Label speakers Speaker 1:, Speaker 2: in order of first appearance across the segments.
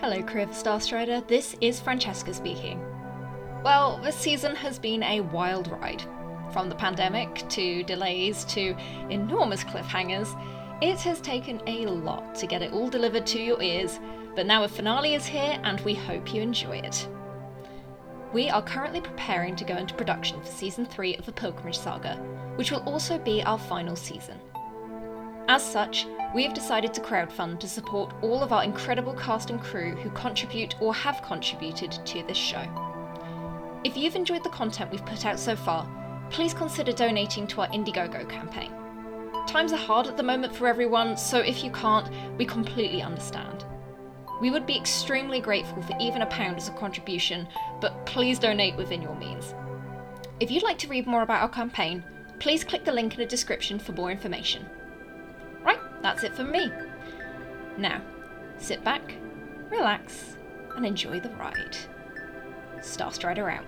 Speaker 1: Hello, crew of Starstrider. This is Francesca speaking. Well, this season has been a wild ride. From the pandemic to delays to enormous cliffhangers, it has taken a lot to get it all delivered to your ears, but now a finale is here and we hope you enjoy it. We are currently preparing to go into production for season 3 of the Pilgrimage Saga, which will also be our final season. As such, we have decided to crowdfund to support all of our incredible cast and crew who contribute or have contributed to this show. If you've enjoyed the content we've put out so far, please consider donating to our Indiegogo campaign. Times are hard at the moment for everyone, so if you can't, we completely understand. We would be extremely grateful for even a pound as a contribution, but please donate within your means. If you'd like to read more about our campaign, please click the link in the description for more information. That's it from me. Now, sit back, relax, and enjoy the ride. Starstrider out.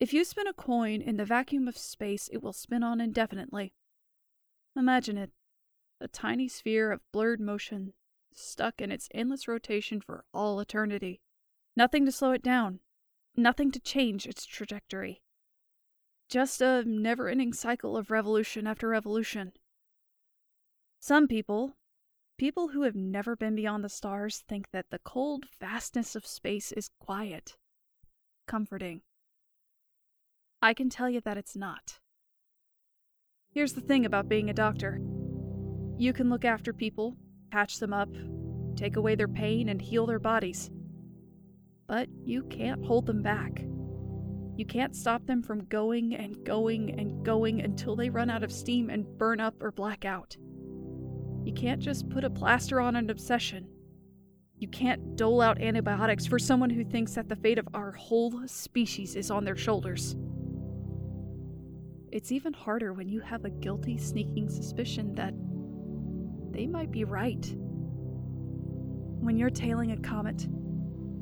Speaker 2: If you spin a coin in the vacuum of space, it will spin on indefinitely. Imagine it a tiny sphere of blurred motion, stuck in its endless rotation for all eternity. Nothing to slow it down, nothing to change its trajectory. Just a never ending cycle of revolution after revolution. Some people, people who have never been beyond the stars, think that the cold vastness of space is quiet, comforting. I can tell you that it's not. Here's the thing about being a doctor you can look after people, patch them up, take away their pain, and heal their bodies. But you can't hold them back. You can't stop them from going and going and going until they run out of steam and burn up or black out. You can't just put a plaster on an obsession. You can't dole out antibiotics for someone who thinks that the fate of our whole species is on their shoulders. It's even harder when you have a guilty, sneaking suspicion that they might be right. When you're tailing a comet,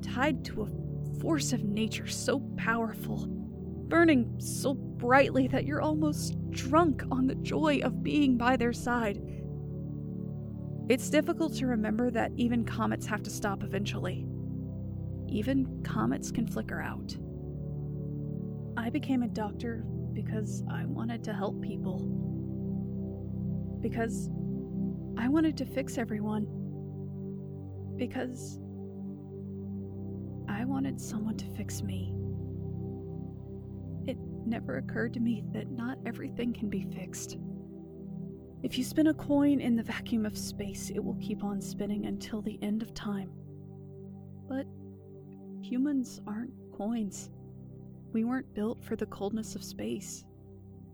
Speaker 2: tied to a force of nature so powerful, burning so brightly that you're almost drunk on the joy of being by their side. It's difficult to remember that even comets have to stop eventually. Even comets can flicker out. I became a doctor because I wanted to help people. Because I wanted to fix everyone. Because I wanted someone to fix me. It never occurred to me that not everything can be fixed. If you spin a coin in the vacuum of space, it will keep on spinning until the end of time. But humans aren't coins. We weren't built for the coldness of space.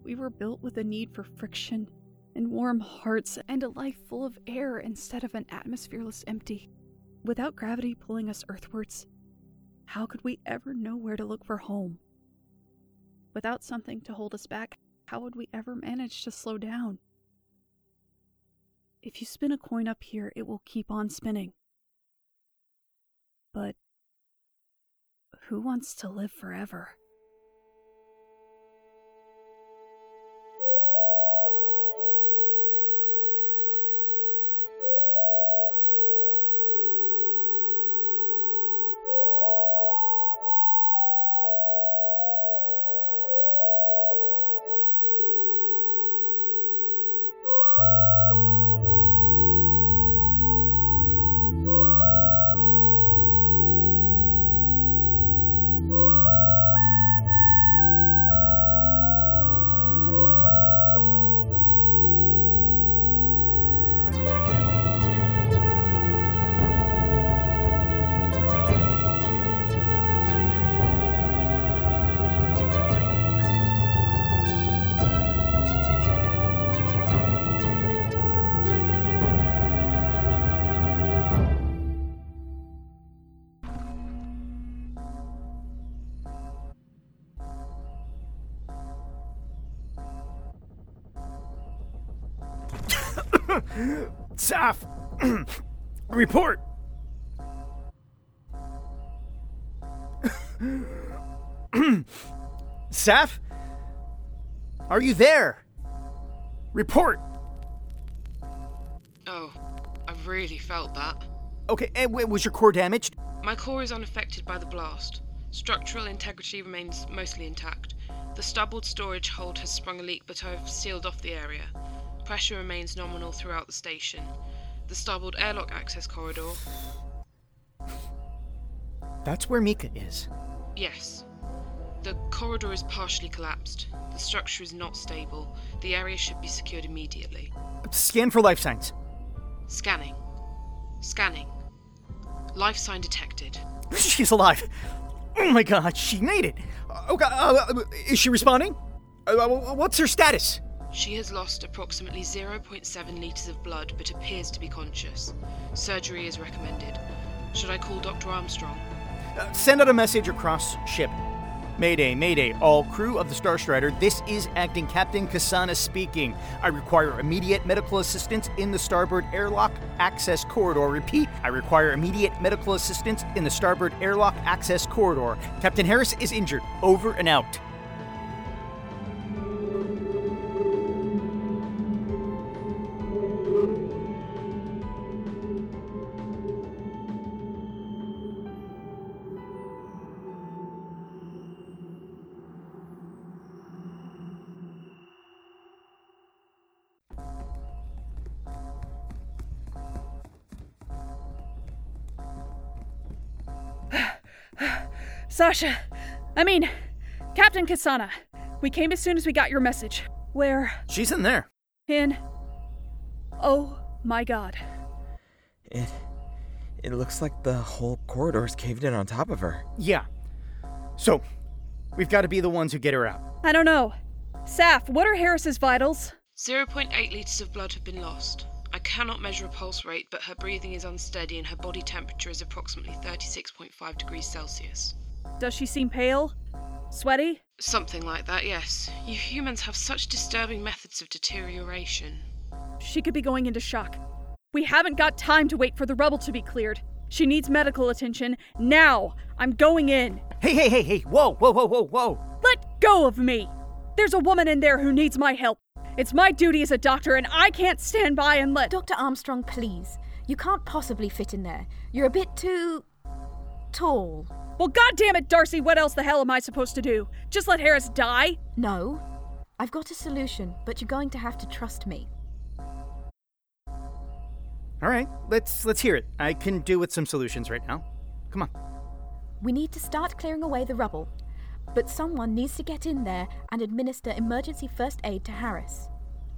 Speaker 2: We were built with a need for friction and warm hearts and a life full of air instead of an atmosphereless empty. Without gravity pulling us earthwards, how could we ever know where to look for home? Without something to hold us back, how would we ever manage to slow down? If you spin a coin up here, it will keep on spinning. But who wants to live forever?
Speaker 3: Saph! Report! Saph? Are you there? Report!
Speaker 4: Oh, I really felt that.
Speaker 3: Okay, and w- was your core damaged?
Speaker 4: My core is unaffected by the blast. Structural integrity remains mostly intact. The starboard storage hold has sprung a leak, but I've sealed off the area. Pressure remains nominal throughout the station. The starboard airlock access corridor.
Speaker 3: That's where Mika is.
Speaker 4: Yes. The corridor is partially collapsed. The structure is not stable. The area should be secured immediately.
Speaker 3: Scan for life signs.
Speaker 4: Scanning. Scanning. Life sign detected.
Speaker 3: She's alive. Oh my god, she made it. Okay, uh, uh, is she responding? Uh, uh, what's her status?
Speaker 4: She has lost approximately 0.7 litres of blood but appears to be conscious. Surgery is recommended. Should I call Dr. Armstrong?
Speaker 3: Uh, send out a message across ship. Mayday, Mayday, all crew of the Star Strider. This is Acting Captain Casana speaking. I require immediate medical assistance in the starboard airlock access corridor. Repeat, I require immediate medical assistance in the starboard airlock access corridor. Captain Harris is injured. Over and out.
Speaker 2: Sascha, I mean, Captain Casana, we came as soon as we got your message. Where?
Speaker 3: She's in there.
Speaker 2: In. Oh my god.
Speaker 5: It. It looks like the whole corridor's caved in on top of her.
Speaker 3: Yeah. So, we've got to be the ones who get her out.
Speaker 2: I don't know. Saph, what are Harris's vitals?
Speaker 4: 0.8 litres of blood have been lost. I cannot measure a pulse rate, but her breathing is unsteady and her body temperature is approximately 36.5 degrees Celsius.
Speaker 2: Does she seem pale? Sweaty?
Speaker 4: Something like that, yes. You humans have such disturbing methods of deterioration.
Speaker 2: She could be going into shock. We haven't got time to wait for the rubble to be cleared. She needs medical attention now. I'm going in.
Speaker 3: Hey, hey, hey, hey, whoa, whoa, whoa, whoa, whoa.
Speaker 2: Let go of me. There's a woman in there who needs my help. It's my duty as a doctor, and I can't stand by and let.
Speaker 6: Dr. Armstrong, please. You can't possibly fit in there. You're a bit too. tall.
Speaker 2: Well, goddamn it, Darcey, what else the hell am I supposed to do? Just let Harris die?
Speaker 6: No. I've got a solution, but you're going to have to trust me.
Speaker 3: All right, let's let's hear it. I can do with some solutions right now. Come on.
Speaker 6: We need to start clearing away the rubble, but someone needs to get in there and administer emergency first aid to Harris.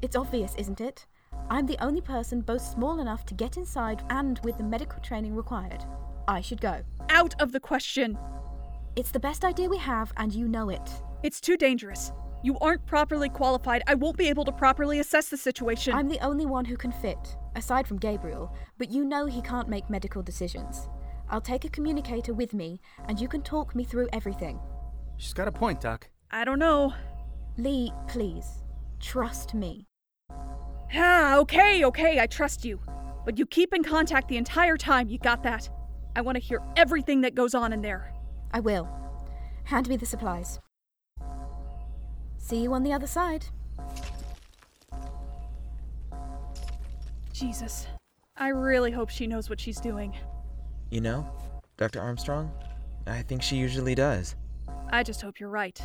Speaker 6: It's obvious, isn't it? I'm the only person both small enough to get inside and with the medical training required. I should go.
Speaker 2: Out of the question.
Speaker 6: It's the best idea we have, and you know it.
Speaker 2: It's too dangerous. You aren't properly qualified. I won't be able to properly assess the situation.
Speaker 6: I'm the only one who can fit, aside from Gabriel, but you know he can't make medical decisions. I'll take a communicator with me, and you can talk me through everything.
Speaker 3: She's got a point, Doc.
Speaker 2: I don't know.
Speaker 6: Lee, please, trust me.
Speaker 2: Ah, okay, okay, I trust you. But you keep in contact the entire time, you got that? I want to hear everything that goes on in there.
Speaker 6: I will. Hand me the supplies. See you on the other side.
Speaker 2: Jesus. I really hope she knows what she's doing.
Speaker 5: You know, Dr. Armstrong, I think she usually does.
Speaker 2: I just hope you're right.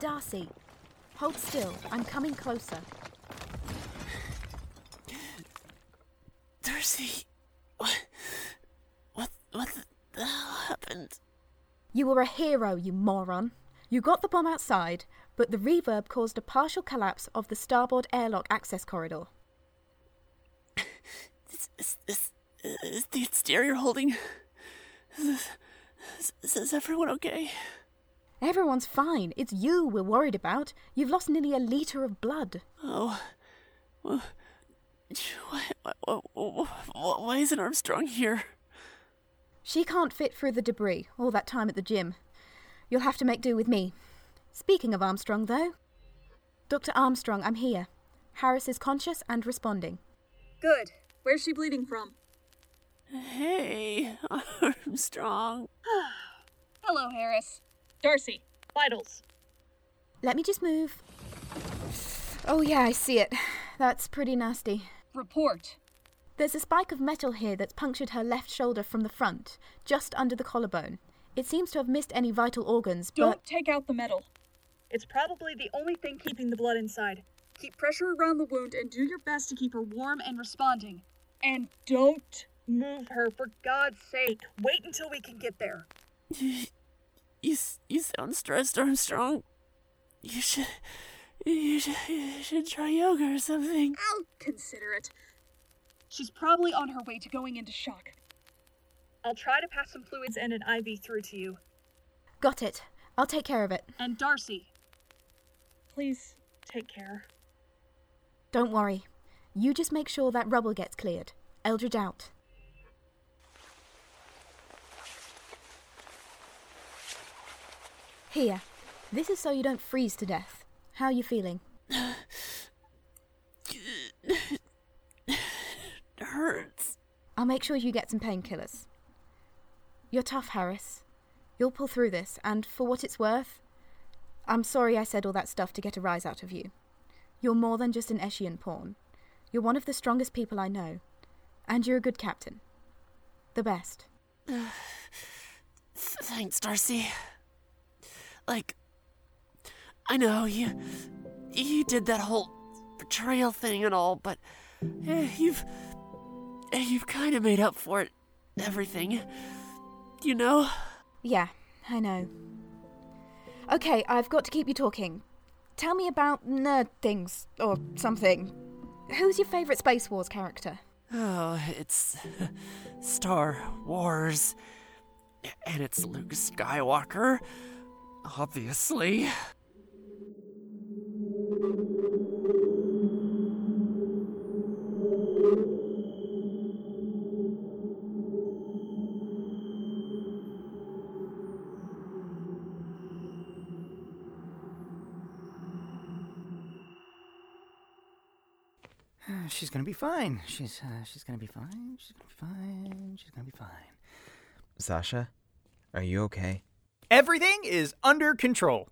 Speaker 6: Darcey. Hold still. I'm coming closer.
Speaker 7: Darcey, what, what, what the hell happened?
Speaker 6: You were a hero, you moron. You got the bomb outside, but the reverb caused a partial collapse of the starboard airlock access corridor.
Speaker 7: Is, is, is, is the exterior holding? Is, is, is, is everyone okay?
Speaker 6: Everyone's fine. It's you we're worried about. You've lost nearly a litre of blood.
Speaker 7: Oh. Well, why, why, why, why isn't Armstrong here?
Speaker 6: She can't fit through the debris all that time at the gym. You'll have to make do with me. Speaking of Armstrong, though, Dr. Armstrong, I'm here. Harris is conscious and responding.
Speaker 2: Good. Where's she bleeding from?
Speaker 7: Hey, Armstrong.
Speaker 2: Hello, Harris. Darcey, vitals.
Speaker 6: Let me just move. Oh, yeah, I see it. That's pretty nasty.
Speaker 2: Report.
Speaker 6: There's a spike of metal here that's punctured her left shoulder from the front, just under the collarbone. It seems to have missed any vital organs,
Speaker 2: Don't
Speaker 6: but.
Speaker 2: take out the metal. It's probably the only thing keeping the blood inside. Keep pressure around the wound and do your best to keep her warm and responding. And don't move her, for God's sake. Wait until we can get there.
Speaker 7: You, you, you sound stressed, Armstrong. You should, you should, you should try yoga or something.
Speaker 2: I'll consider it. She's probably on her way to going into shock. I'll try to pass some fluids and an IV through to you.
Speaker 6: Got it. I'll take care of it.
Speaker 2: And Darcey, please take care.
Speaker 6: Don't worry. You just make sure that rubble gets cleared. Eldridge out. Here. This is so you don't freeze to death. How are you feeling?
Speaker 7: It hurts.
Speaker 6: I'll make sure you get some painkillers. You're tough, Harris. You'll pull through this, and for what it's worth, I'm sorry I said all that stuff to get a rise out of you. You're more than just an Eshian pawn. You're one of the strongest people I know. And you're a good captain. The best.
Speaker 7: Thanks, Darcey. Like, I know you, you did that whole betrayal thing and all, but eh, you've, eh, you've kind of made up for it. Everything, you know.
Speaker 6: Yeah, I know. Okay, I've got to keep you talking. Tell me about nerd things, or something. Who's your favourite Space Wars character?
Speaker 7: Oh, it's Star Wars, and it's Luke Skywalker, obviously.
Speaker 3: Uh, She's gonna be fine. She's uh, she's gonna be fine. She's gonna be fine. She's gonna be fine.
Speaker 5: Sascha, are you okay?
Speaker 3: Everything is under control.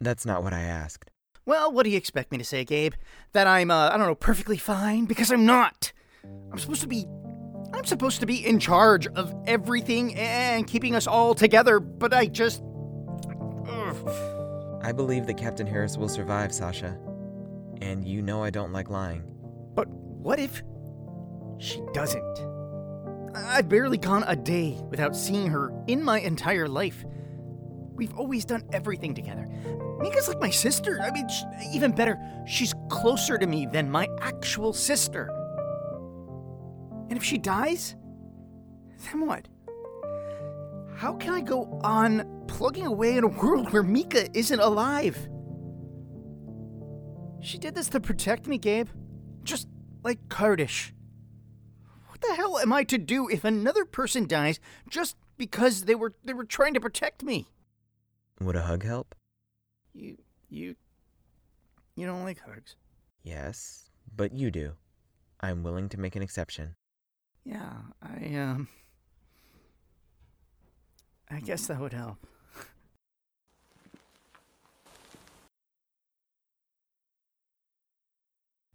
Speaker 5: That's not what I asked.
Speaker 3: Well, what do you expect me to say, Gabe? That I'm uh, I don't know, perfectly fine because I'm not. I'm supposed to be I'm supposed to be in charge of everything and keeping us all together, but I just Ugh.
Speaker 5: I believe that Captain Harris will survive, Sascha. And you know I don't like lying.
Speaker 3: But what if she doesn't? I've barely gone a day without seeing her in my entire life. We've always done everything together. Mika's like my sister. I mean, even better, she's closer to me than my actual sister. And if she dies, then what? How can I go on plugging away in a world where Mika isn't alive? She did this to protect me, Gabe. Just like Kardish. What the hell am I to do if another person dies just because they were they were trying to protect me?
Speaker 5: Would a hug help?
Speaker 3: You you you don't like hugs.
Speaker 5: Yes, but you do. I'm willing to make an exception.
Speaker 3: Yeah, I um I guess that would help.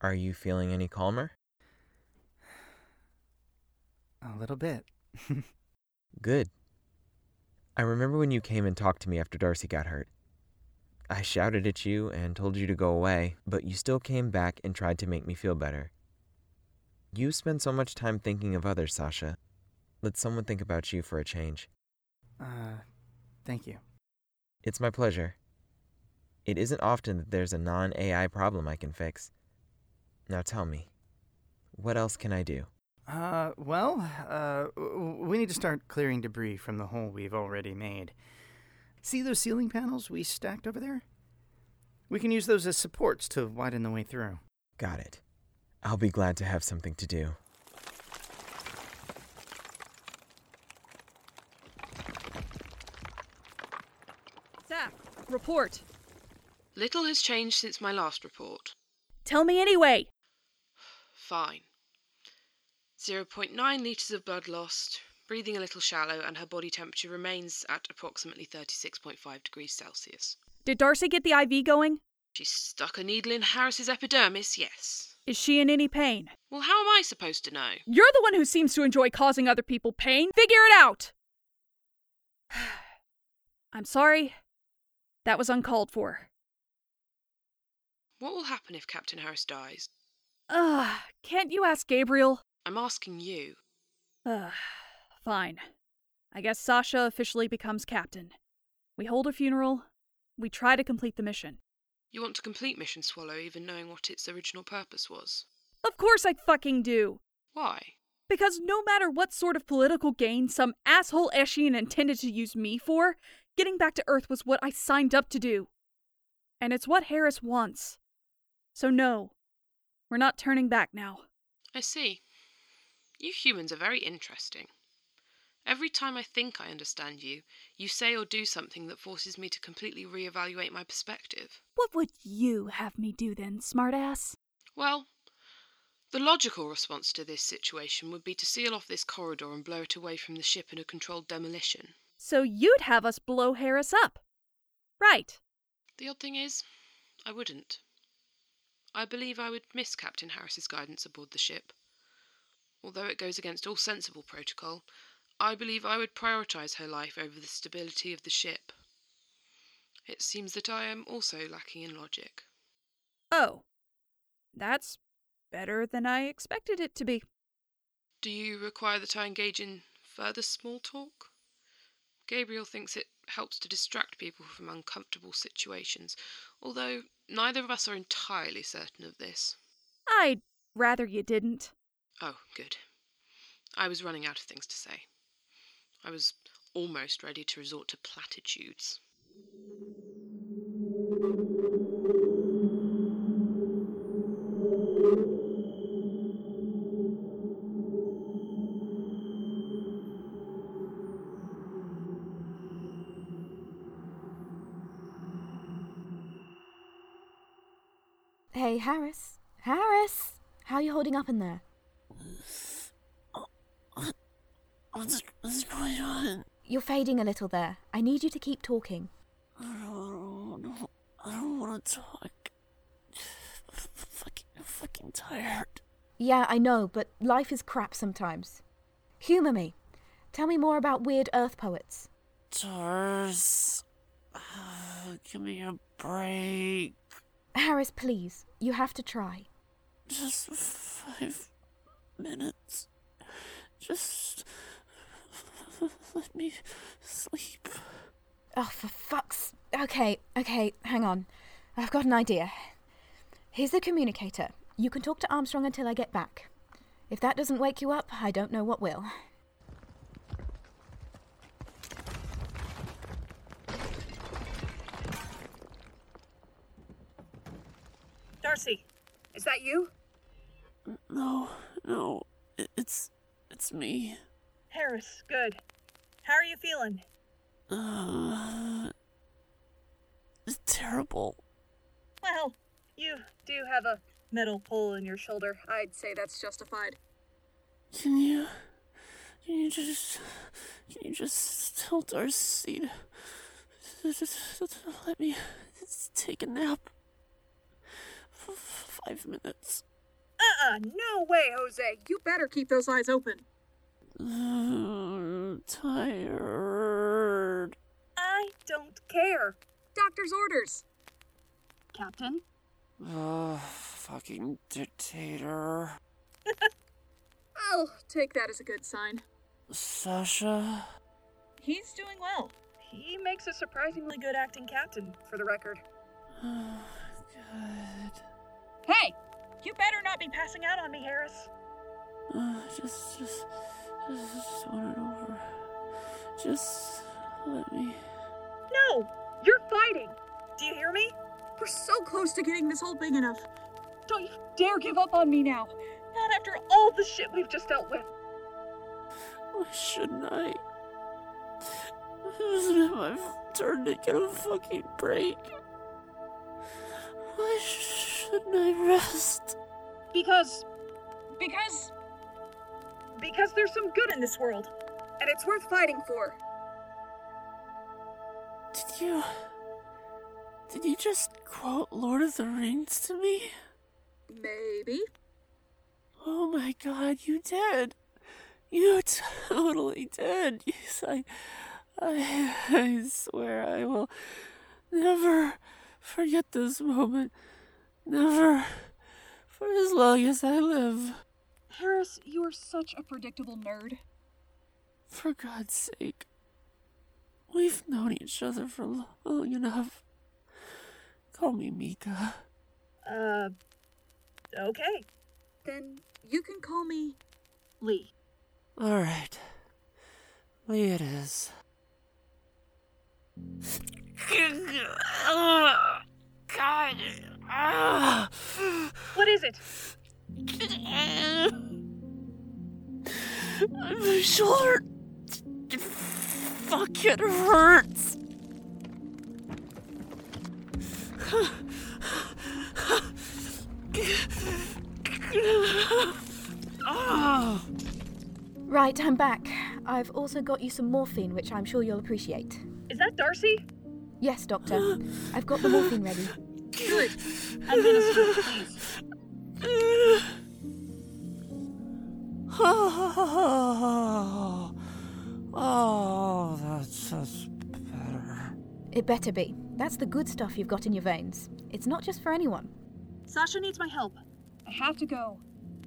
Speaker 5: Are you feeling any calmer?
Speaker 3: A little bit.
Speaker 5: Good. I remember when you came and talked to me after Darcey got hurt. I shouted at you and told you to go away, but you still came back and tried to make me feel better. You spend so much time thinking of others, Sascha. Let someone think about you for a change.
Speaker 3: Uh Thank you.
Speaker 5: It's my pleasure. It isn't often that there's a non AI problem I can fix. Now tell me, what else can I do?
Speaker 3: Uh, well, uh, we need to start clearing debris from the hole we've already made. See those ceiling panels we stacked over there? We can use those as supports to widen the way through.
Speaker 5: Got it. I'll be glad to have something to do.
Speaker 2: Saph, report.
Speaker 4: Little has changed since my last report.
Speaker 2: Tell me anyway.
Speaker 4: Fine. 0.9 litres of blood lost, breathing a little shallow, and her body temperature remains at approximately 36.5 degrees Celsius.
Speaker 2: Did Darcey get the IV going?
Speaker 4: She stuck a needle in Harris's epidermis, yes.
Speaker 2: Is she in any pain?
Speaker 4: Well, how am I supposed to know?
Speaker 2: You're the one who seems to enjoy causing other people pain. Figure it out! I'm sorry. That was uncalled for.
Speaker 4: What will happen if Captain Harris dies?
Speaker 2: Ugh, can't you ask Gabriel?
Speaker 4: I'm asking you.
Speaker 2: Ugh, fine. I guess Sascha officially becomes captain. We hold a funeral. We try to complete the mission.
Speaker 4: You want to complete Mission Swallow even knowing what its original purpose was?
Speaker 2: Of course I fucking do.
Speaker 4: Why?
Speaker 2: Because no matter what sort of political gain some asshole Eshian intended to use me for, getting back to Earth was what I signed up to do. And it's what Harris wants. So no, we're not turning back now.
Speaker 4: I see. You humans are very interesting. Every time I think I understand you, you say or do something that forces me to completely reevaluate my perspective.
Speaker 2: What would you have me do then, smartass?
Speaker 4: Well, the logical response to this situation would be to seal off this corridor and blow it away from the ship in a controlled demolition.
Speaker 2: So you'd have us blow Harris up. Right.
Speaker 4: The odd thing is, I wouldn't. I believe I would miss Captain Harris's guidance aboard the ship. Although it goes against all sensible protocol, I believe I would prioritize her life over the stability of the ship. It seems that I am also lacking in logic.
Speaker 2: Oh. That's better than I expected it to be.
Speaker 4: Do you require that I engage in further small talk? Gabriel thinks it helps to distract people from uncomfortable situations, although neither of us are entirely certain of this.
Speaker 2: I'd rather you didn't.
Speaker 4: Oh, good. I was running out of things to say. I was almost ready to resort to platitudes.
Speaker 6: Hey, Harris. Harris! How are you holding up in there?
Speaker 7: What's, what's going on?
Speaker 6: You're fading a little there. I need you to keep talking.
Speaker 7: I don't, don't want to talk. I'm fucking, I'm fucking tired.
Speaker 6: Yeah, I know, but life is crap sometimes. Humour me. Tell me more about weird Earth poets.
Speaker 7: Tars. Uh, give me a break.
Speaker 6: Harris, please. You have to try.
Speaker 7: Just five minutes. Just let me sleep.
Speaker 6: Oh, for fuck's. Okay, okay, hang on. I've got an idea. Here's the communicator. You can talk to Armstrong until I get back. If that doesn't wake you up, I don't know what will.
Speaker 2: Darcey, is that you?
Speaker 7: No, no. It's. It's me.
Speaker 2: Harris, good. How are you feeling?
Speaker 7: Uh. It's terrible.
Speaker 2: Well, you do have a metal pole in your shoulder. I'd say that's justified.
Speaker 7: Can you. Can you just. Can you just tell Darcey to. Just, just let me take a nap? for five minutes.
Speaker 2: Uh uh no way, Jose. You better keep those eyes open.
Speaker 7: Uh, tired.
Speaker 2: I don't care. Doctor's orders. Captain?
Speaker 7: Ugh, fucking dictator.
Speaker 2: I'll take that as a good sign.
Speaker 7: Sascha?
Speaker 2: He's doing well. He makes a surprisingly good acting captain, for the record.
Speaker 7: Good.
Speaker 2: Hey! You better not be passing out on me, Harris.
Speaker 7: Uh, just, just, just, just want it over. Just let me.
Speaker 2: No! You're fighting! Do you hear me? We're so close to getting this hole big enough. Don't you dare give up on me now. Not after all the shit we've just dealt with.
Speaker 7: Why shouldn't I? Isn't it my turn to get a fucking break? Why shouldn't I rest?
Speaker 2: Because. Because. Because there's some good in this world. And it's worth fighting for.
Speaker 7: Did you. Did you just quote Lord of the Rings to me?
Speaker 2: Maybe.
Speaker 7: Oh my god, you did. You totally did. Yes, I, I, I swear I will never forget this moment. Never. For as long as I live.
Speaker 2: Harris, you are such a predictable nerd.
Speaker 7: For God's sake. We've known each other for long enough. Call me Mika.
Speaker 2: Uh. Okay. Then you can call me Lee.
Speaker 7: Alright. Lee it is. God. Ah.
Speaker 2: What is it?
Speaker 7: My shoulder. Fuck, it hurts. Ah.
Speaker 6: Right, I'm back. I've also got you some morphine, which I'm sure you'll appreciate.
Speaker 2: Is that Darcey?
Speaker 6: Yes, Doctor. I've got the morphine ready.
Speaker 2: Good. Administer, please.
Speaker 7: Oh, oh, that's, that's better.
Speaker 6: It better be. That's the good stuff you've got in your veins. It's not just for anyone.
Speaker 2: Sascha needs my help. I have to go.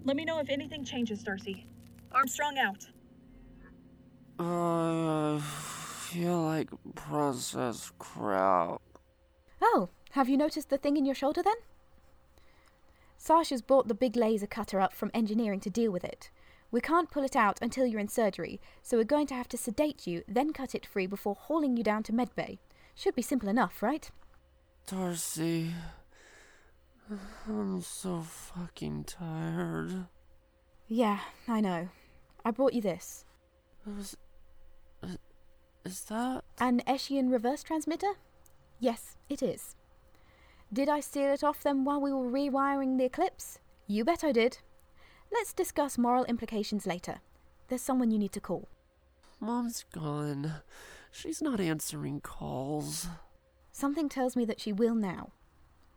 Speaker 2: Let me know if anything changes, Darcey. Armstrong out.
Speaker 7: Uh, I feel like processed crap.
Speaker 6: Oh, have you noticed the thing in your shoulder then? Sascha's brought the big laser cutter up from engineering to deal with it. We can't pull it out until you're in surgery, so we're going to have to sedate you, then cut it free before hauling you down to medbay. Should be simple enough, right?
Speaker 7: Darcey, I'm so fucking tired.
Speaker 6: Yeah, I know. I brought you this.
Speaker 7: Is, is that?
Speaker 6: An Eshian reverse transmitter? Yes, it is. Did I steal it off them while we were rewiring the Eclipse? You bet I did. Let's discuss moral implications later. There's someone you need to call.
Speaker 7: Mom's gone. She's not answering calls.
Speaker 6: Something tells me that she will now.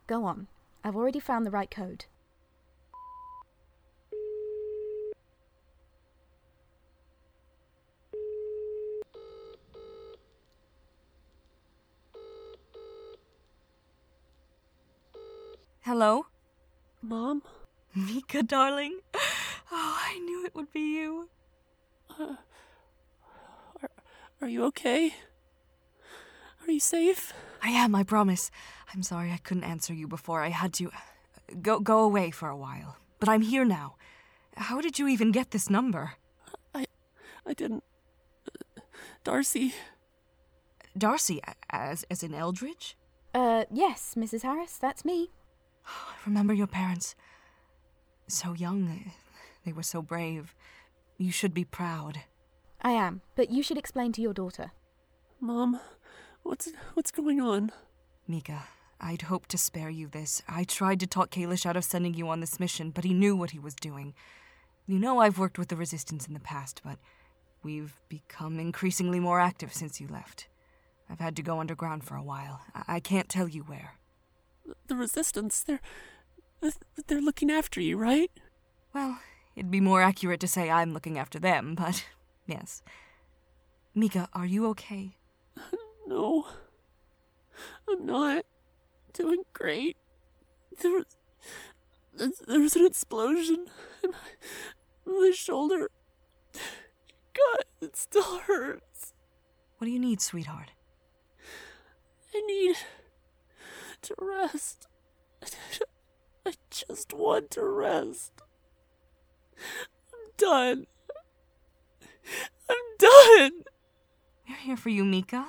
Speaker 6: Go on. I've already found the right code.
Speaker 8: Hello?
Speaker 7: Mom?
Speaker 8: Mika, darling. Oh, I knew it would be you.
Speaker 7: Uh, are, are you okay? Are you safe?
Speaker 8: I am, I promise. I'm sorry I couldn't answer you before. I had to uh, go go away for a while. But I'm here now. How did you even get this number?
Speaker 7: I I didn't uh, Darcey.
Speaker 8: Darcey, as as in Eldridge?
Speaker 6: Uh, yes, Mrs. Harris, that's me.
Speaker 8: I remember your parents. So young. Eh? They were so brave. You should be proud.
Speaker 6: I am, but you should explain to your daughter.
Speaker 7: Mom, what's what's going on?
Speaker 8: Mika, I'd hoped to spare you this. I tried to talk Kalish out of sending you on this mission, but he knew what he was doing. You know I've worked with the Resistance in the past, but we've become increasingly more active since you left. I've had to go underground for a while. I, I can't tell you where.
Speaker 7: The Resistance, they're they're looking after you, right?
Speaker 8: Well, it'd be more accurate to say I'm looking after them, but yes. Mika, are you okay?
Speaker 7: No. I'm not doing great. There was, there was an explosion in my, shoulder. God, it still hurts.
Speaker 8: What do you need, sweetheart?
Speaker 7: Want to rest. I just want to rest. I'm done. I'm done.
Speaker 8: We're here for you, Mika.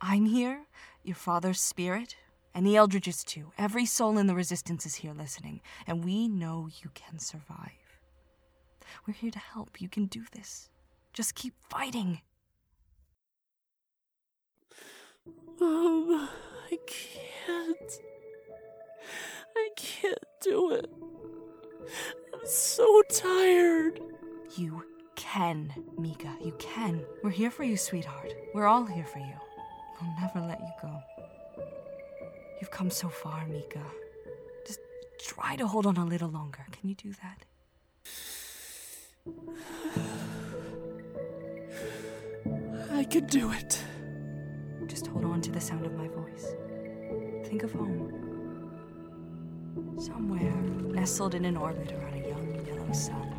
Speaker 8: I'm here, your father's spirit, and the Eldridges too. Every soul in the Resistance is here listening, and we know you can survive. We're here to help. You can do this. Just keep fighting.
Speaker 7: Mom, I can't. I can't do it. I'm so tired.
Speaker 8: You can, Mika. You can. We're here for you, sweetheart. We're all here for you. We'll never let you go. You've come so far, Mika. Just try to hold on a little longer. Can you do that?
Speaker 7: I can do it.
Speaker 8: Just hold on to the sound of my voice. Think of home. Somewhere, nestled in an orbit around a young yellow sun,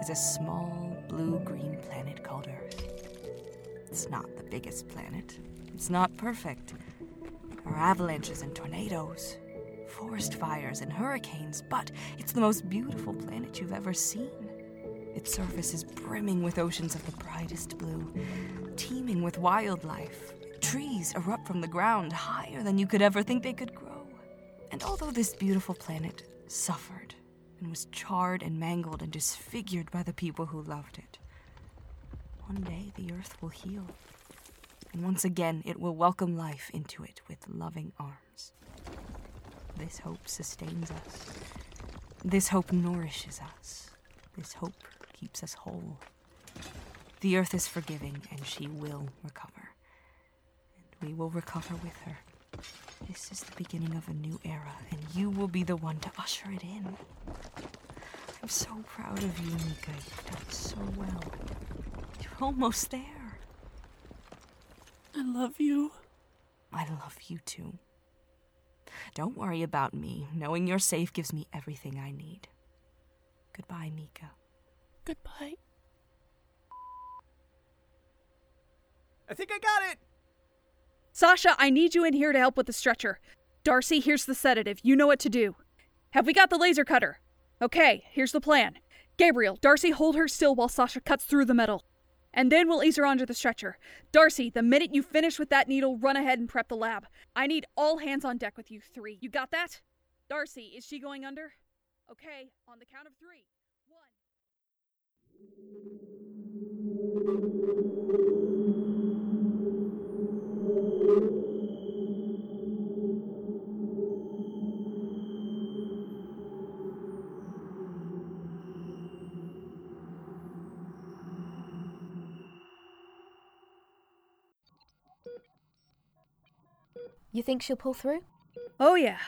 Speaker 8: is a small blue green planet called Earth. It's not the biggest planet, it's not perfect. There are avalanches and tornadoes, forest fires and hurricanes, but it's the most beautiful planet you've ever seen. Its surface is brimming with oceans of the brightest blue, teeming with wildlife. Trees erupt from the ground higher than you could ever think they could grow. And although this beautiful planet suffered and was charred and mangled and disfigured by the people who loved it, one day the earth will heal. And once again, it will welcome life into it with loving arms. This hope sustains us. This hope nourishes us. This hope keeps us whole. The earth is forgiving, and she will recover. And we will recover with her. This is the beginning of a new era, and you will be the one to usher it in. I'm so proud of you, Mika. You've done so well. You're almost there.
Speaker 7: I love you.
Speaker 8: I love you too. Don't worry about me. Knowing you're safe gives me everything I need. Goodbye, Mika.
Speaker 7: Goodbye.
Speaker 3: I think I got it.
Speaker 2: Sascha, I need you in here to help with the stretcher. Darcey, here's the sedative. You know what to do. Have we got the laser cutter? Okay, here's the plan. Gabriel, Darcey, hold her still while Sascha cuts through the metal. And then we'll ease her onto the stretcher. Darcey, the minute you finish with that needle, run ahead and prep the lab. I need all hands on deck with you three. You got that? Darcey, is she going under? Okay, on the count of three. One.
Speaker 6: You think she'll pull through?
Speaker 2: Oh, yeah.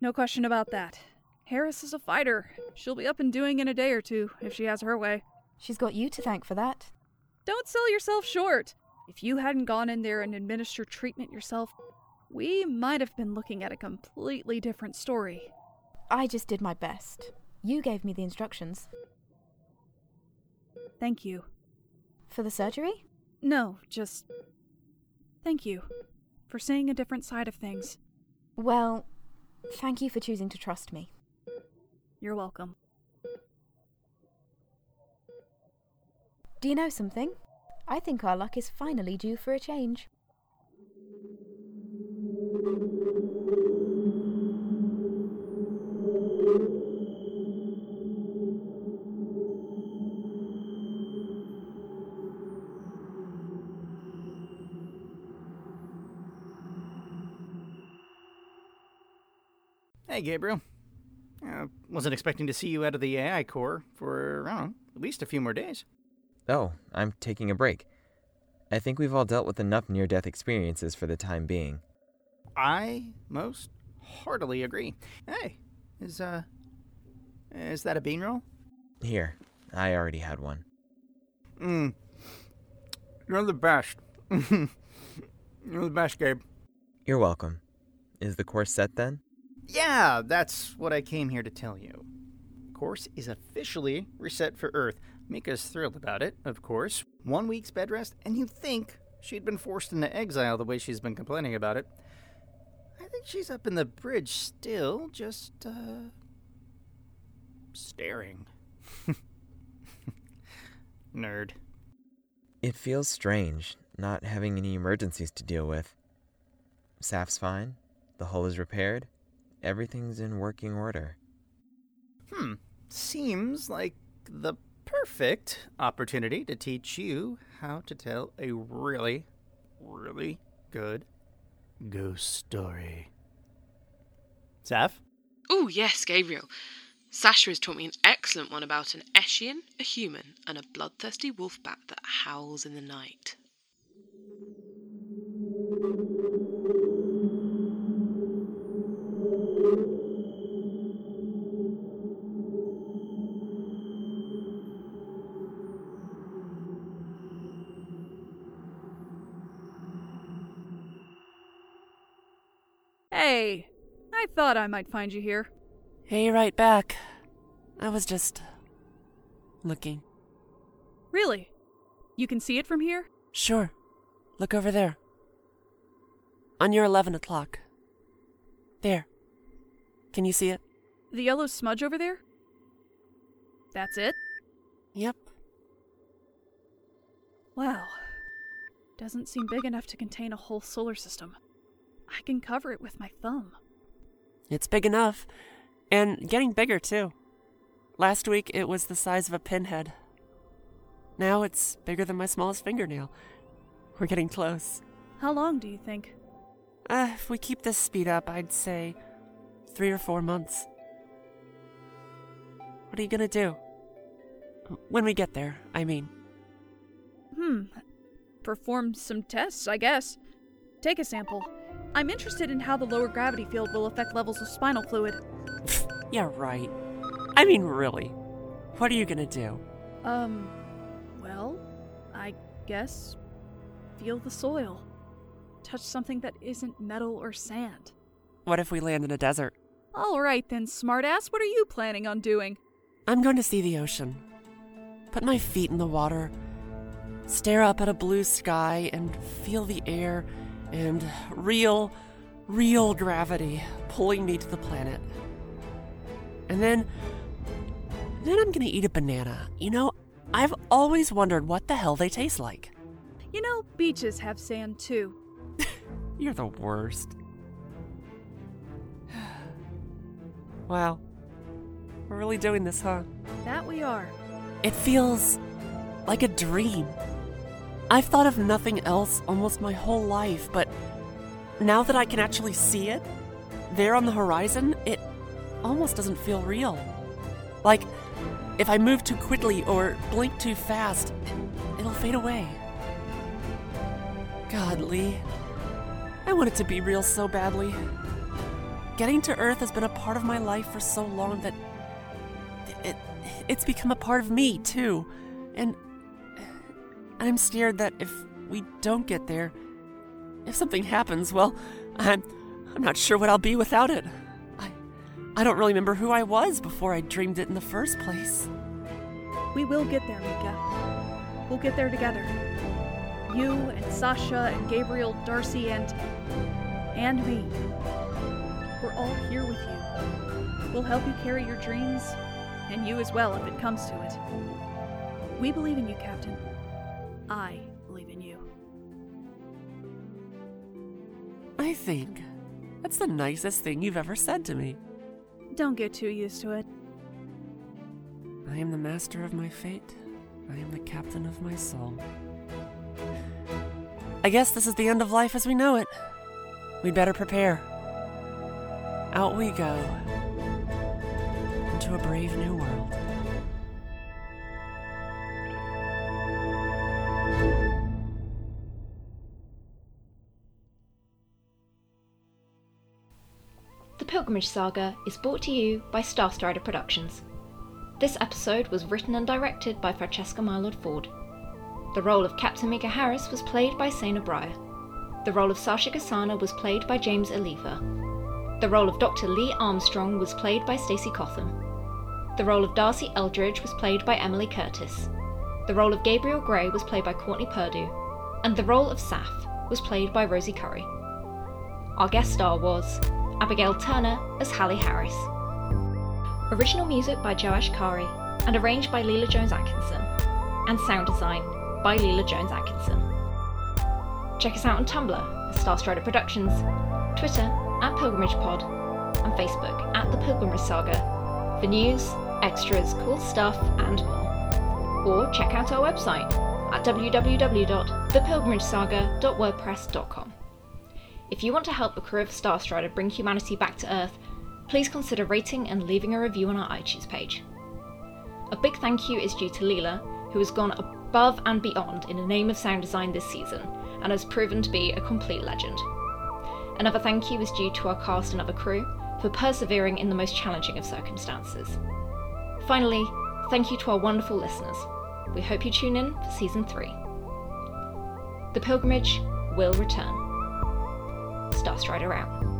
Speaker 2: No question about that. Harris is a fighter. She'll be up and doing in a day or two, if she has her way.
Speaker 6: She's got you to thank for that.
Speaker 2: Don't sell yourself short. If you hadn't gone in there and administered treatment yourself, we might have been looking at a completely different story.
Speaker 6: I just did my best. You gave me the instructions.
Speaker 2: Thank you.
Speaker 6: For the surgery?
Speaker 2: No, just. Thank you. For seeing a different side of things.
Speaker 6: Well, thank you for choosing to trust me.
Speaker 2: You're welcome.
Speaker 6: Do you know something? I think our luck is finally due for a change.
Speaker 3: Hey, Gabriel. Uh, wasn't expecting to see you out of the AI core for, I don't know, at least a few more days.
Speaker 5: Oh, I'm taking a break. I think we've all dealt with enough near death experiences for the time being.
Speaker 3: I most heartily agree. Hey, is, uh, is that a bean roll?
Speaker 5: Here, I already had one.
Speaker 3: Mmm. You're the best. You're the best, Gabe.
Speaker 5: You're welcome. Is the course set then?
Speaker 3: Yeah, that's what I came here to tell you. Course is officially reset for Earth. Mika's thrilled about it, of course. One week's bed rest, and you'd think she'd been forced into exile the way she's been complaining about it. I think she's up in the bridge still, just, uh. staring. Nerd.
Speaker 5: It feels strange not having any emergencies to deal with. Saph's fine, the hull is repaired, everything's in working order.
Speaker 3: Hmm. Seems like the perfect opportunity to teach you how to tell a really, really good ghost story. Saph?
Speaker 4: Oh, yes, Gabriel. Sascha has taught me an excellent one about an Eshian, a human, and a bloodthirsty wolf bat that howls in the night.
Speaker 2: Hey, I thought I might find you here.
Speaker 7: Hey, right back. I was just. looking.
Speaker 2: Really? You can see it from here?
Speaker 7: Sure. Look over there. On your 11 o'clock. There. Can you see it?
Speaker 2: The yellow smudge over there? That's it?
Speaker 7: Yep.
Speaker 2: Wow. Doesn't seem big enough to contain a whole solar system. I can cover it with my thumb.
Speaker 7: It's big enough. And getting bigger, too. Last week, it was the size of a pinhead. Now it's bigger than my smallest fingernail. We're getting close.
Speaker 2: How long do you think?
Speaker 7: Uh, if we keep this speed up, I'd say three or four months. What are you gonna do? When we get there, I mean.
Speaker 2: Hmm. Perform some tests, I guess. Take a sample. I'm interested in how the lower gravity field will affect levels of spinal fluid.
Speaker 7: yeah, right. I mean, really. What are you gonna do?
Speaker 2: Um, well, I guess feel the soil. Touch something that isn't metal or sand.
Speaker 7: What if we land in a desert?
Speaker 2: All right then, smartass, what are you planning on doing?
Speaker 7: I'm going to see the ocean. Put my feet in the water, stare up at a blue sky, and feel the air and real, real gravity pulling me to the planet. And then, then I'm gonna eat a banana. You know, I've always wondered what the hell they taste like.
Speaker 2: You know, beaches have sand too.
Speaker 7: You're the worst. wow. We're really doing this, huh?
Speaker 2: That we are.
Speaker 7: It feels like a dream. I've thought of nothing else almost my whole life, but now that I can actually see it, there on the horizon, it almost doesn't feel real. Like, if I move too quickly or blink too fast, it'll fade away. God, Lee. I want it to be real so badly. Getting to Earth has been a part of my life for so long that it, it's become a part of me, too. And I'm scared that if we don't get there, if something happens, well, I'm I'm not sure what I'll be without it. I I don't really remember who I was before I dreamed it in the first place.
Speaker 2: We will get there, Mika. We'll get there together. You and Sascha and Gabriel, Darcey and and me. We're all here with you. We'll help you carry your dreams, and you as well if it comes to it. We believe in you, Captain. I believe in you.
Speaker 7: I think that's the nicest thing you've ever said to me.
Speaker 2: Don't get too used to it.
Speaker 7: I am the master of my fate. I am the captain of my soul. I guess this is the end of life as we know it. We'd better prepare. Out we go into a brave new world.
Speaker 1: Pilgrimage Saga is brought to you by Starstrider Productions. This episode was written and directed by Francesca Mylod-Ford. The role of Captain Mika Harris was played by Sena Bryer. The role of Sascha Casana was played by James Oliva. The role of Dr. Lee Armstrong was played by Stacey Cotham. The role of Darcey Eldridge was played by Emily Curtis. The role of Gabriel Grey was played by Courtney Perdue. And the role of Saph was played by Rosie Curry. Our guest star was Abigail Turner as Hallie Harris. Original music by Joash Kari and arranged by Leila Jones-Atkinson, and sound design by Leila Jones-Atkinson. Check us out on Tumblr at Starstrider Productions, Twitter at Pilgrimage Pod, and Facebook at The Pilgrimage Saga for news, extras, cool stuff, and more. Or check out our website at www.thepilgrimagesaga.wordpress.com. If you want to help the crew of Starstrider bring humanity back to Earth, please consider rating and leaving a review on our iTunes page. A big thank you is due to Leila, who has gone above and beyond in the name of sound design this season and has proven to be a complete legend. Another thank you is due to our cast and other crew for persevering in the most challenging of circumstances. Finally, thank you to our wonderful listeners. We hope you tune in for season 3. The pilgrimage will return. Starstrider out.